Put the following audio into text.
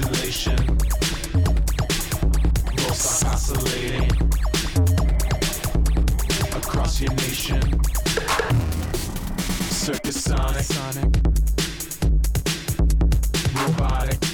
ventilation. Don't oscillating across your nation. Circus Sonic, robotic.